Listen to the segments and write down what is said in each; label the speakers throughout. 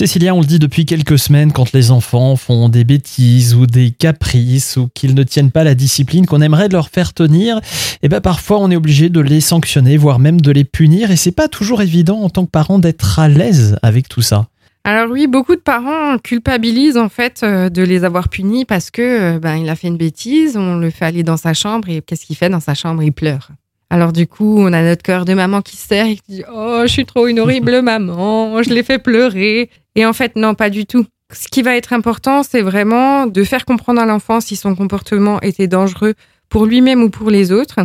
Speaker 1: Cécilia, on le dit depuis quelques semaines, quand les enfants font des bêtises ou des caprices ou qu'ils ne tiennent pas la discipline qu'on aimerait leur faire tenir, et eh ben parfois on est obligé de les sanctionner, voire même de les punir, et c'est pas toujours évident en tant que parent d'être à l'aise avec tout ça.
Speaker 2: Alors oui, beaucoup de parents culpabilisent en fait euh, de les avoir punis parce que euh, ben il a fait une bêtise, on le fait aller dans sa chambre et qu'est-ce qu'il fait dans sa chambre? Il pleure. Alors du coup, on a notre cœur de maman qui se serre et qui dit "Oh, je suis trop une horrible maman, je l'ai fait pleurer." Et en fait, non, pas du tout. Ce qui va être important, c'est vraiment de faire comprendre à l'enfant si son comportement était dangereux pour lui-même ou pour les autres,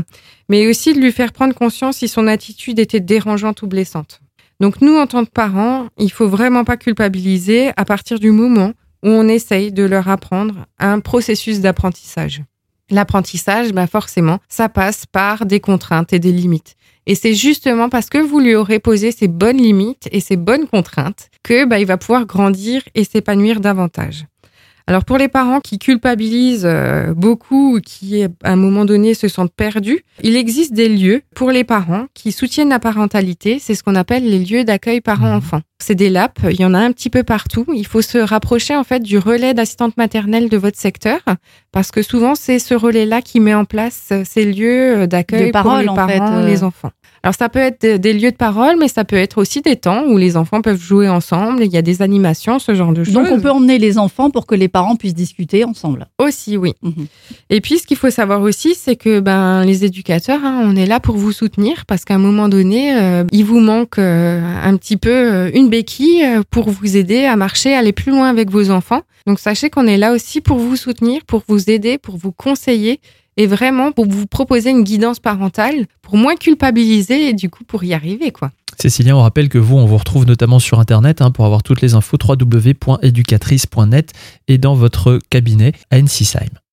Speaker 2: mais aussi de lui faire prendre conscience si son attitude était dérangeante ou blessante. Donc nous, en tant que parents, il faut vraiment pas culpabiliser à partir du moment où on essaye de leur apprendre un processus d'apprentissage. L'apprentissage, bah forcément, ça passe par des contraintes et des limites. Et c'est justement parce que vous lui aurez posé ces bonnes limites et ces bonnes contraintes que bah, il va pouvoir grandir et s'épanouir davantage. Alors pour les parents qui culpabilisent euh, beaucoup ou qui à un moment donné se sentent perdus, il existe des lieux pour les parents qui soutiennent la parentalité, c'est ce qu'on appelle les lieux d'accueil parents-enfants. C'est des LAP, il y en a un petit peu partout. Il faut se rapprocher en fait du relais d'assistante maternelle de votre secteur parce que souvent c'est ce relais-là qui met en place ces lieux d'accueil pour les parents, euh. les enfants. Alors ça peut être des lieux de parole, mais ça peut être aussi des temps où les enfants peuvent jouer ensemble. Il y a des animations, ce genre de choses.
Speaker 3: Donc on peut emmener les enfants pour que les parents puissent discuter ensemble.
Speaker 2: Aussi, oui. Mhm. Et puis ce qu'il faut savoir aussi, c'est que ben les éducateurs, hein, on est là pour vous soutenir parce qu'à un moment donné, euh, il vous manque euh, un petit peu euh, une béquille pour vous aider à marcher, aller plus loin avec vos enfants. Donc sachez qu'on est là aussi pour vous soutenir, pour vous aider, pour vous conseiller et vraiment pour vous proposer une guidance parentale pour moins culpabiliser et du coup pour y arriver quoi.
Speaker 1: Cécilia, on rappelle que vous, on vous retrouve notamment sur Internet hein, pour avoir toutes les infos www.educatrice.net et dans votre cabinet à